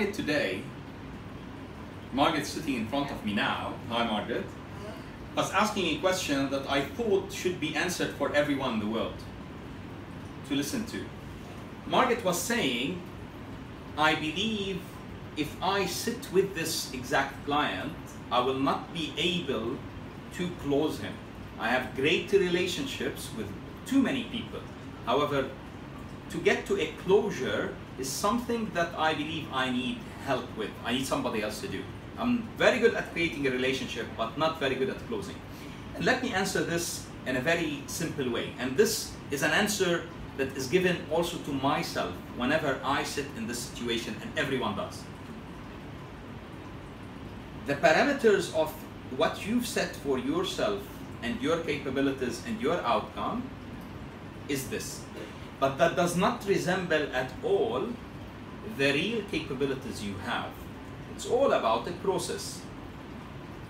Margaret today, Margaret sitting in front of me now, hi Margaret, was asking a question that I thought should be answered for everyone in the world to listen to. Margaret was saying, I believe if I sit with this exact client, I will not be able to close him. I have great relationships with too many people. However, to get to a closure is something that I believe I need help with. I need somebody else to do. I'm very good at creating a relationship, but not very good at closing. And let me answer this in a very simple way. And this is an answer that is given also to myself whenever I sit in this situation, and everyone does. The parameters of what you've set for yourself and your capabilities and your outcome is this. But that does not resemble at all the real capabilities you have. It's all about a process.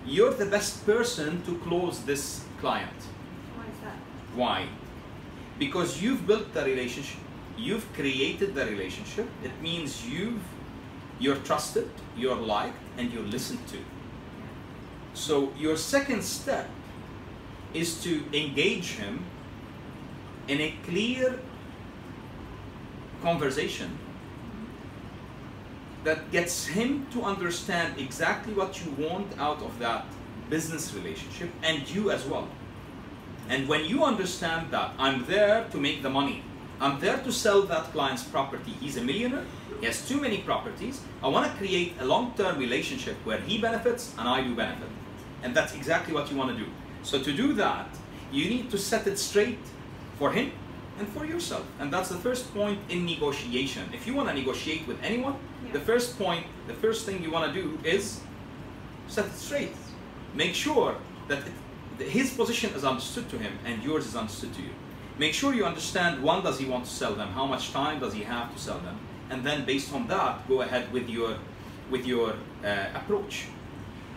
You're the best person to close this client. Why is that? Why? Because you've built the relationship, you've created the relationship. It means you've you're trusted, you're liked, and you're listened to. So your second step is to engage him in a clear conversation that gets him to understand exactly what you want out of that business relationship and you as well. And when you understand that I'm there to make the money, I'm there to sell that client's property. He's a millionaire, he has too many properties. I want to create a long term relationship where he benefits and I do benefit. And that's exactly what you want to do. So, to do that, you need to set it straight for him and for yourself. And that's the first point in negotiation. If you want to negotiate with anyone, Yeah. the first point, the first thing you want to do is set it straight. Make sure that it, that his position is understood to him and yours is understood to you. Make sure you understand when does he want to sell them, how much time does he have to sell them, and then based on that, go ahead with your with your uh, approach.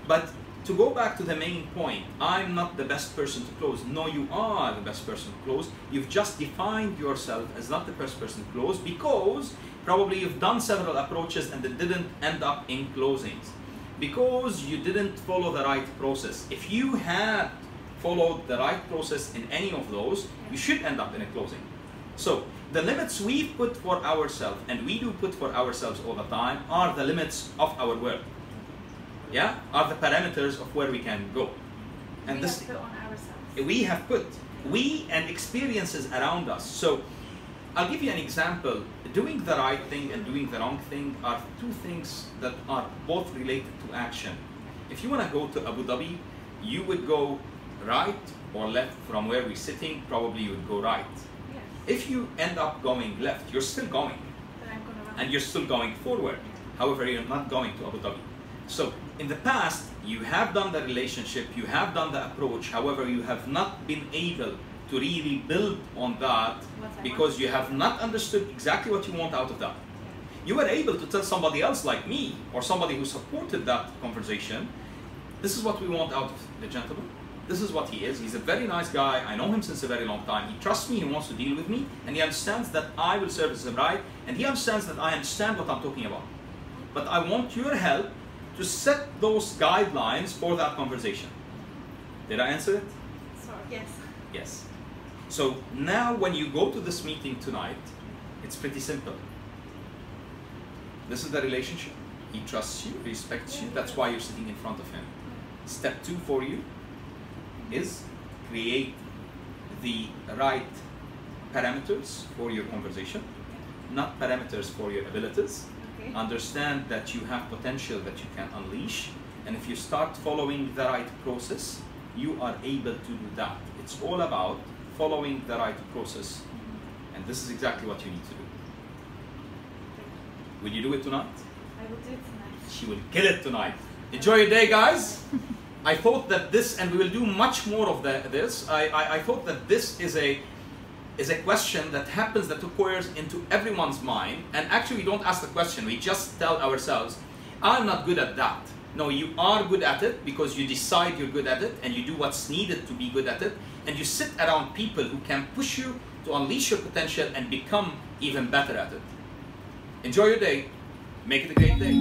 But to go back to the main point, I'm not the best person to close. No, you are the best person to close. You've just defined yourself as not the best person to close because probably you've done several approaches and it didn't end up in closings because you didn't follow the right process. If you had followed the right process in any of those, you should end up in a closing. So the limits we put for ourselves, and we do put for ourselves all the time, are the limits of our world. Yeah, are the parameters of where we can go. And we this have put on ourselves. we have put we and experiences around us. So I'll give you an example. Doing the right thing and doing the wrong thing are two things that are both related to action. If you want to go to Abu Dhabi, you would go right or left from where we're sitting, probably you would go right. Yes. If you end up going left, you're still going Then I'm gonna and you're still going forward. However, you're not going to Abu Dhabi. So, in the past, you have done the relationship, you have done the approach, however, you have not been able to really build on that because you have not understood exactly what you want out of that. You were able to tell somebody else like me or somebody who supported that conversation, this is what we want out of the gentleman. This is what he is. He's a very nice guy. I know him since a very long time. He trusts me, he wants to deal with me, and he understands that I will service him right, and he understands that I understand what I'm talking about. But I want your help to set those guidelines for that conversation. Did I answer it? Sorry. Yes. Yes. So now when you go to this meeting tonight, it's pretty simple. This is the relationship. He trusts you, respects you, that's why you're sitting in front of him. Step two for you is create the right parameters for your conversation, not parameters for your abilities. Understand that you have potential that you can unleash, and if you start following the right process, you are able to do that. It's all about following the right process, mm-hmm. and this is exactly what you need to do. Will you do it tonight? I will do it tonight. She will kill it tonight. Enjoy your day, guys. I thought that this, and we will do much more of the, this. I, I, I thought that this is a is a question that happens that occurs into everyone's mind and actually we don't ask the question we just tell ourselves i'm not good at that. No you are good at it because you decide you're good at it and you do what's needed to be good at it and you sit around people who can push you to unleash your potential and become even better at it. Enjoy your day. Make it a great day.